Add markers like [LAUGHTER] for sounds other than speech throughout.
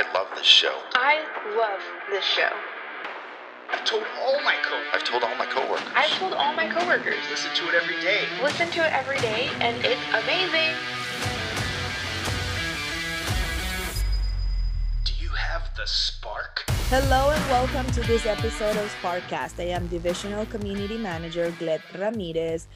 I love this show. I love this show. I've told all my coworkers. I've told all my coworkers. I've told all my coworkers. Listen to it every day. Listen to it every day, and it's amazing. Do you have the spark? Hello and welcome to this episode of Sparkcast. I am Divisional Community Manager Glet Ramirez.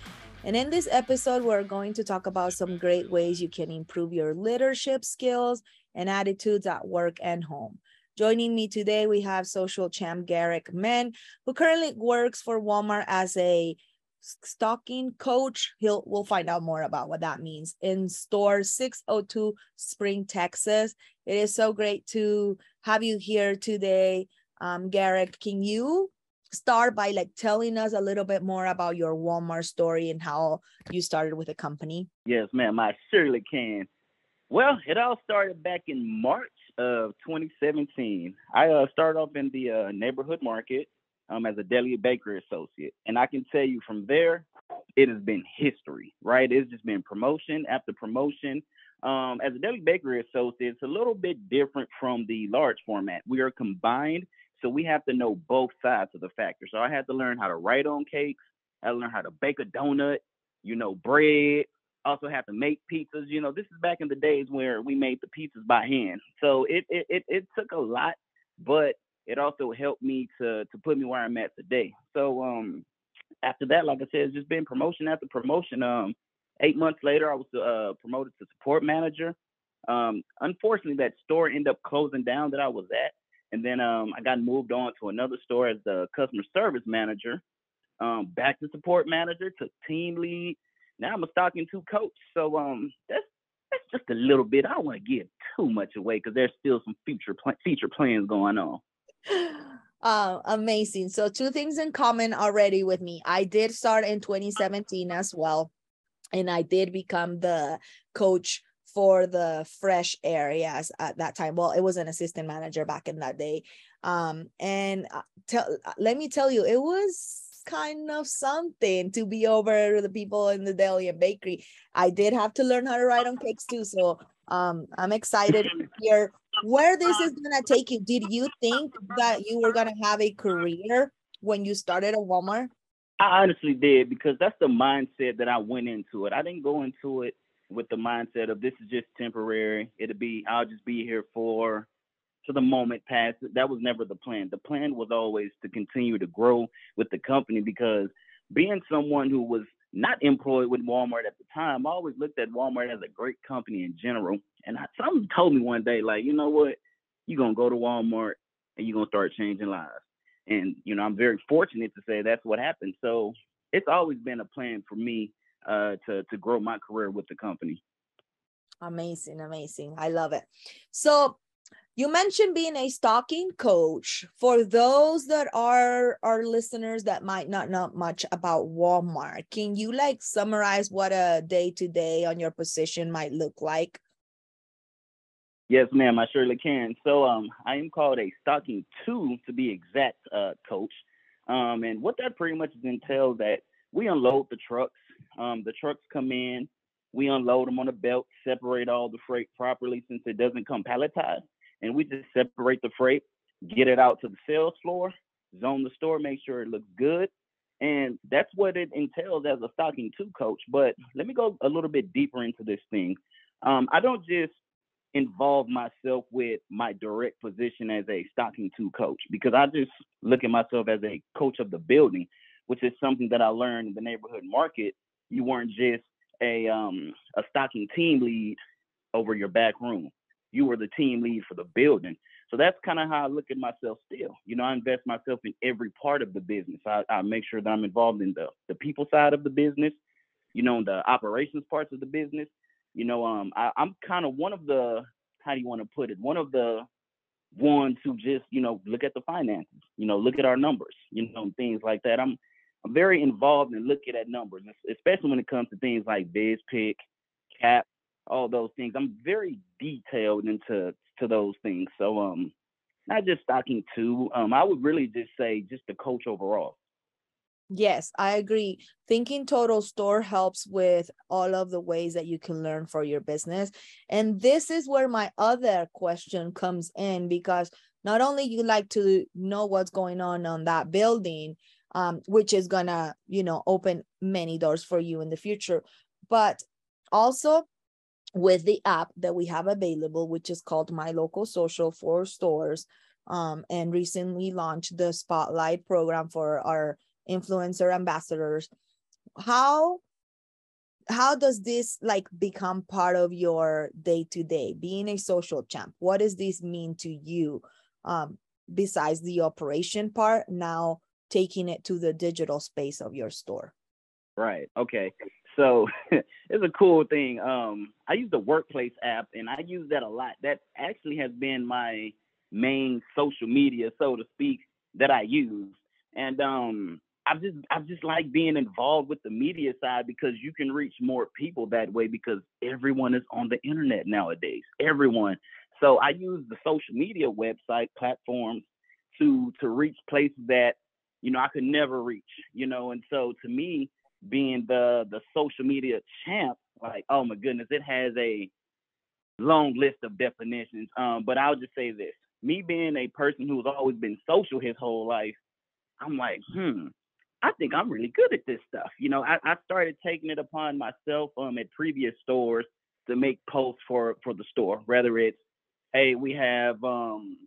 And in this episode, we're going to talk about some great ways you can improve your leadership skills and attitudes at work and home. Joining me today, we have social champ Garrick Mann, who currently works for Walmart as a stocking coach. He'll we'll find out more about what that means in store 602 Spring, Texas. It is so great to have you here today. Um, Garrick, can you start by like telling us a little bit more about your Walmart story and how you started with the company? Yes, ma'am, I surely can. Well, it all started back in March of 2017. I uh, started off in the uh, neighborhood market um, as a deli bakery associate, and I can tell you from there, it has been history. Right? It's just been promotion after promotion. Um, as a deli bakery associate, it's a little bit different from the large format. We are combined, so we have to know both sides of the factor. So I had to learn how to write on cakes. I learned how to bake a donut, you know, bread, also have to make pizzas. You know, this is back in the days where we made the pizzas by hand. So it it it, it took a lot, but it also helped me to to put me where I'm at today. So um after that, like I said, it's just been promotion after promotion. Um eight months later I was uh promoted to support manager. Um unfortunately that store ended up closing down that I was at. And then um I got moved on to another store as the customer service manager. Um, back to support manager, to team lead, now I'm a stocking two coach. So um that's that's just a little bit. I don't want to give too much away because there's still some future pl- future plans going on. Uh, [SIGHS] amazing. So two things in common already with me. I did start in 2017 as well, and I did become the coach for the fresh areas at that time. Well, it was an assistant manager back in that day. Um, and uh, tell, let me tell you, it was kind of something to be over the people in the deli and bakery. I did have to learn how to write on cakes too. So um, I'm excited to hear where this is gonna take you. Did you think that you were gonna have a career when you started at Walmart? I honestly did because that's the mindset that I went into it. I didn't go into it with the mindset of this is just temporary. It'll be I'll just be here for to the moment past. That was never the plan. The plan was always to continue to grow with the company because being someone who was not employed with Walmart at the time, I always looked at Walmart as a great company in general. And I, someone told me one day, like, you know what? You're going to go to Walmart and you're going to start changing lives. And, you know, I'm very fortunate to say that's what happened. So it's always been a plan for me uh, to, to grow my career with the company. Amazing, amazing. I love it. So you mentioned being a stocking coach for those that are our listeners that might not know much about walmart can you like summarize what a day to day on your position might look like yes ma'am i surely can so um i am called a stocking two to be exact uh coach um and what that pretty much entails that we unload the trucks um the trucks come in we unload them on a the belt separate all the freight properly since it doesn't come palletized and we just separate the freight, get it out to the sales floor, zone the store, make sure it looks good. And that's what it entails as a stocking two coach. But let me go a little bit deeper into this thing. Um, I don't just involve myself with my direct position as a stocking two coach because I just look at myself as a coach of the building, which is something that I learned in the neighborhood market. You weren't just a um, a stocking team lead over your back room you were the team lead for the building. So that's kind of how I look at myself still. You know, I invest myself in every part of the business. I, I make sure that I'm involved in the, the people side of the business, you know, the operations parts of the business. You know, um, I, I'm kind of one of the, how do you want to put it? One of the ones who just, you know, look at the finances, you know, look at our numbers, you know, things like that. I'm, I'm very involved in looking at numbers, especially when it comes to things like biz pick, cap, all those things. I'm very detailed into to those things. So um not just stocking two. Um I would really just say just the coach overall. Yes, I agree. Thinking Total Store helps with all of the ways that you can learn for your business. And this is where my other question comes in because not only you like to know what's going on on that building, um, which is gonna, you know, open many doors for you in the future, but also with the app that we have available, which is called My Local Social for stores, um, and recently launched the Spotlight program for our influencer ambassadors. How how does this like become part of your day to day being a social champ what does this mean to you um besides the operation part now taking it to the digital space of your store right okay so [LAUGHS] it's a cool thing. Um, I use the workplace app and I use that a lot. That actually has been my main social media, so to speak, that I use. And um, I just I just like being involved with the media side because you can reach more people that way because everyone is on the internet nowadays. Everyone. So I use the social media website platforms to to reach places that you know I could never reach. You know, and so to me, being the the social media champ, like oh my goodness, it has a long list of definitions. Um, but I'll just say this: me being a person who's always been social his whole life, I'm like, hmm, I think I'm really good at this stuff. You know, I, I started taking it upon myself um at previous stores to make posts for for the store, whether it's hey, we have um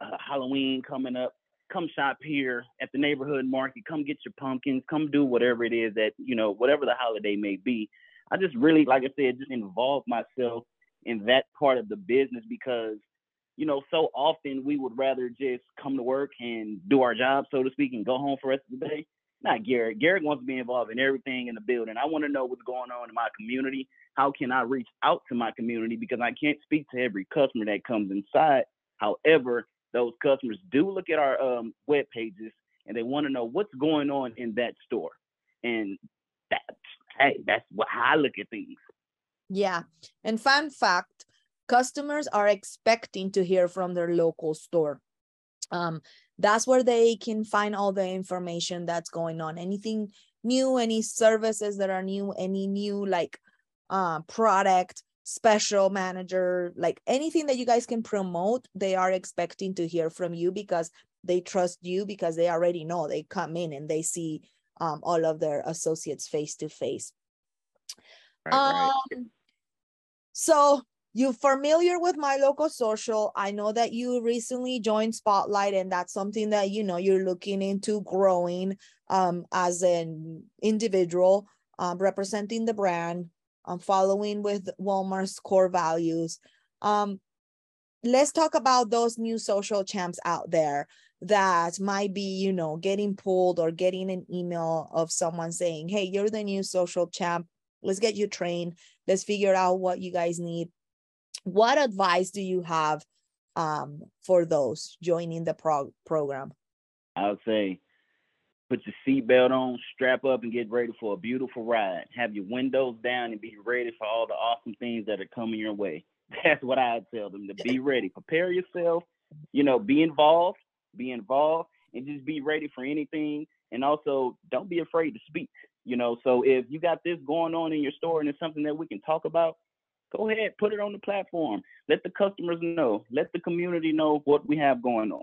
uh, Halloween coming up come shop here at the neighborhood market. Come get your pumpkins. Come do whatever it is that you know, whatever the holiday may be. I just really, like I said, just involve myself in that part of the business because you know, so often we would rather just come to work and do our job, so to speak, and go home for the rest of the day. Not Garrick. Garrick wants to be involved in everything in the building. I want to know what's going on in my community. How can I reach out to my community? Because I can't speak to every customer that comes inside. However, those customers do look at our um, web pages and they want to know what's going on in that store. And that, hey, that's what, how I look at things. Yeah. And fun fact customers are expecting to hear from their local store. Um, that's where they can find all the information that's going on. Anything new, any services that are new, any new like uh, product special manager, like anything that you guys can promote, they are expecting to hear from you because they trust you because they already know they come in and they see um, all of their associates face to face. Um, so you're familiar with my local social? I know that you recently joined spotlight and that's something that you know you're looking into growing um, as an individual um, representing the brand um, following with Walmart's core values. Um, let's talk about those new social champs out there that might be, you know, getting pulled or getting an email of someone saying, hey, you're the new social champ. Let's get you trained. Let's figure out what you guys need. What advice do you have um, for those joining the prog- program? I would say put your seatbelt on, strap up, and get ready for a beautiful ride. Have your windows down and be ready for all the awesome things that are coming your way. [LAUGHS] That's what I tell them to be ready. Prepare yourself, you know, be involved, be involved, and just be ready for anything. And also, don't be afraid to speak. You know, so if you got this going on in your store and it's something that we can talk about, go ahead, put it on the platform. Let the customers know, let the community know what we have going on.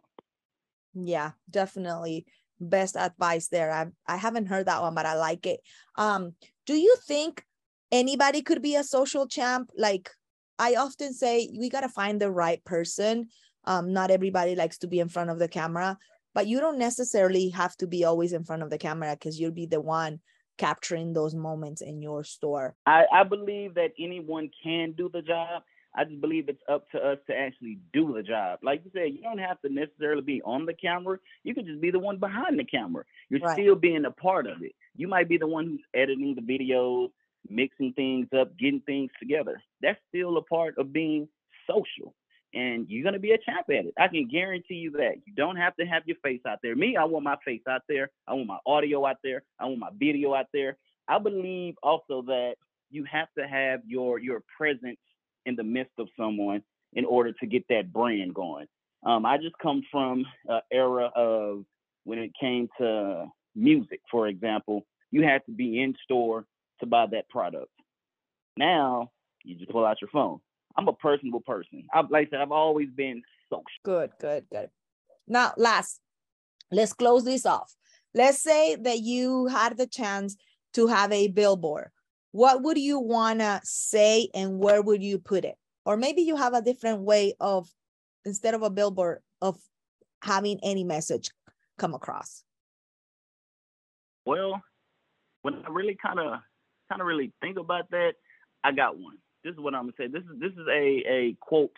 Yeah, definitely best advice there. I I haven't heard that one, but I like it. Um, do you think anybody could be a social champ? Like I often say, we gotta find the right person. Um, not everybody likes to be in front of the camera, but you don't necessarily have to be always in front of the camera because you'll be the one capturing those moments in your store. I, I believe that anyone can do the job. I just believe it's up to us to actually do the job. Like you said, you don't have to necessarily be on the camera. You can just be the one behind the camera. You're right. still being a part of it. You might be the one who's editing the videos, mixing things up, getting things together. That's still a part of being social. And you're gonna be a champ at it. I can guarantee you that. You don't have to have your face out there. Me, I want my face out there. I want my audio out there. I want my video out there. I believe also that you have to have your your presence in the midst of someone in order to get that brand going. Um, I just come from an era of when it came to music, for example, you had to be in store to buy that product. Now you just pull out your phone. I'm a personable person. I've like I said, I've always been social. Good, good, good. Now, last, let's close this off. Let's say that you had the chance to have a billboard. What would you want to say and where would you put it? Or maybe you have a different way of, instead of a billboard, of having any message come across. Well, when I really kind of kind of really think about that, I got one. This is what I'm gonna say. This is this is a a quote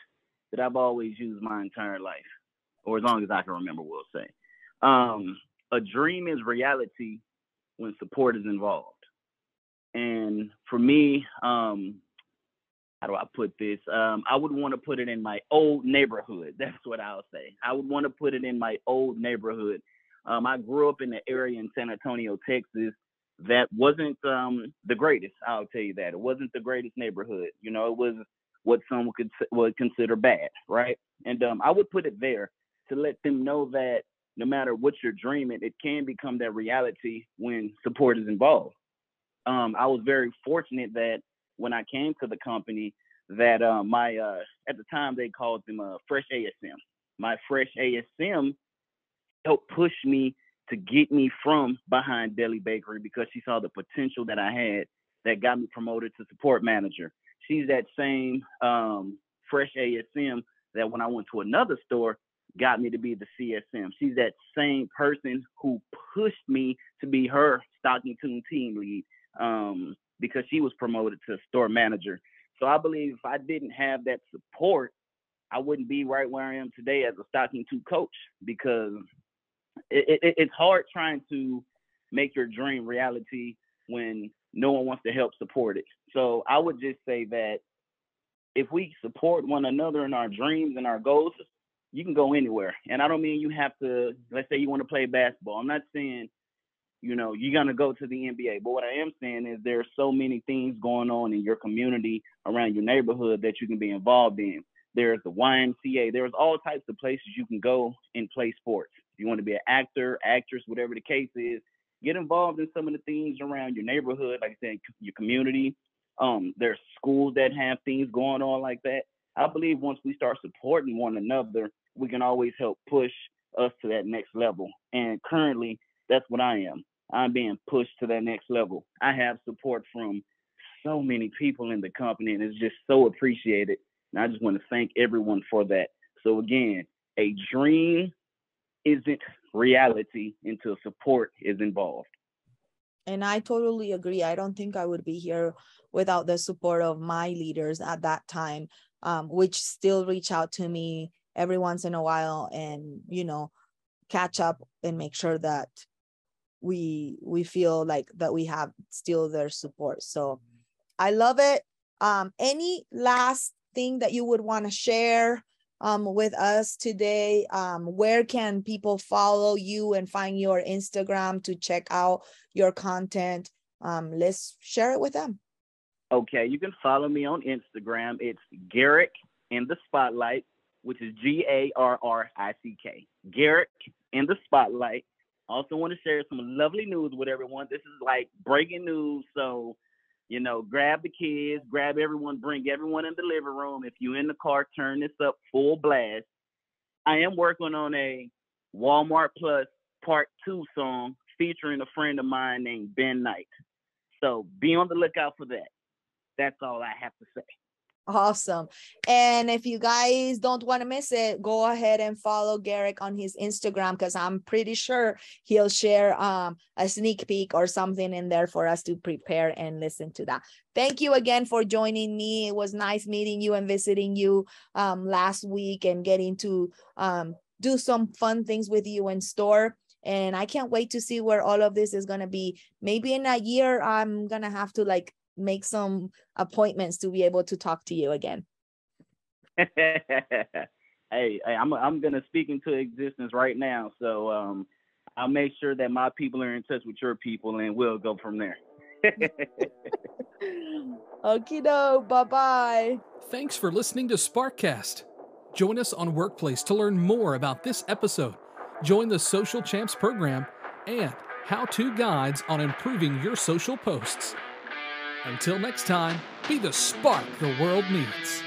that I've always used my entire life, or as long as I can remember. We'll say, um, a dream is reality when support is involved. And for me, um, how do I put this? Um, I would want to put it in my old neighborhood. [LAUGHS] That's what I'll say. I would want to put it in my old neighborhood. Um, I grew up in the area in San Antonio, Texas, that wasn't um, the greatest. I'll tell you that it wasn't the greatest neighborhood. You know, it was what some would, would consider bad, right? And um, I would put it there to let them know that no matter what you're dreaming, it can become that reality when support is involved. Um, I was very fortunate that when I came to the company, that uh, my uh, at the time they called them uh, Fresh ASM. My Fresh ASM helped push me to get me from behind Deli Bakery because she saw the potential that I had that got me promoted to support manager. She's that same um, fresh ASM that when I went to another store got me to be the CSM. She's that same person who pushed me to be her stocking team lead um, because she was promoted to store manager. So I believe if I didn't have that support, I wouldn't be right where I am today as a stocking 2 coach because it, it, it's hard trying to make your dream reality when no one wants to help support it. So I would just say that if we support one another in our dreams and our goals, you can go anywhere. And I don't mean you have to, let's say you want to play basketball. I'm not saying, you know, you're going to go to the NBA. But what I am saying is there are so many things going on in your community around your neighborhood that you can be involved in. There's the YMCA. There's all types of places you can go and play sports. If you want to be an actor, actress, whatever the case is, get involved in some of the things around your neighborhood, like I said, your community. Um, there's schools that have things going on like that. I believe once we start supporting one another, we can always help push us to that next level. And currently, that's what I am. I'm being pushed to that next level. I have support from so many people in the company, and it's just so appreciated. And I just want to thank everyone for that. So, again, a dream isn't reality until support is involved. And I totally agree. I don't think I would be here without the support of my leaders at that time, um, which still reach out to me every once in a while and, you know, catch up and make sure that we we feel like that we have still their support. So I love it. Um, any last thing that you would want to share um, with us today. Um, where can people follow you and find your Instagram to check out your content? Um, let's share it with them. Okay, you can follow me on Instagram. It's Garrick in the Spotlight, which is G A R R I C K. Garrick in the Spotlight. Also, want to share some lovely news with everyone. This is like breaking news, so you know, grab the kids, grab everyone, bring everyone in the living room. If you're in the car, turn this up full blast. I am working on a Walmart Plus Part 2 song featuring a friend of mine named Ben Knight. So be on the lookout for that. That's all I have to say. Awesome. And if you guys don't want to miss it, go ahead and follow Garrick on his Instagram because I'm pretty sure he'll share um, a sneak peek or something in there for us to prepare and listen to that. Thank you again for joining me. It was nice meeting you and visiting you um, last week and getting to um, do some fun things with you in store. And I can't wait to see where all of this is going to be. Maybe in a year, I'm going to have to like make some appointments to be able to talk to you again. [LAUGHS] hey, hey, I'm I'm gonna speak into existence right now. So um, I'll make sure that my people are in touch with your people, and we'll go from there. [LAUGHS] Okie doke. Bye bye. Thanks for listening to Sparkcast. Join us on Workplace to learn more about this episode. Join the Social Champs program and how to guides on improving your social posts. Until next time, be the spark the world needs.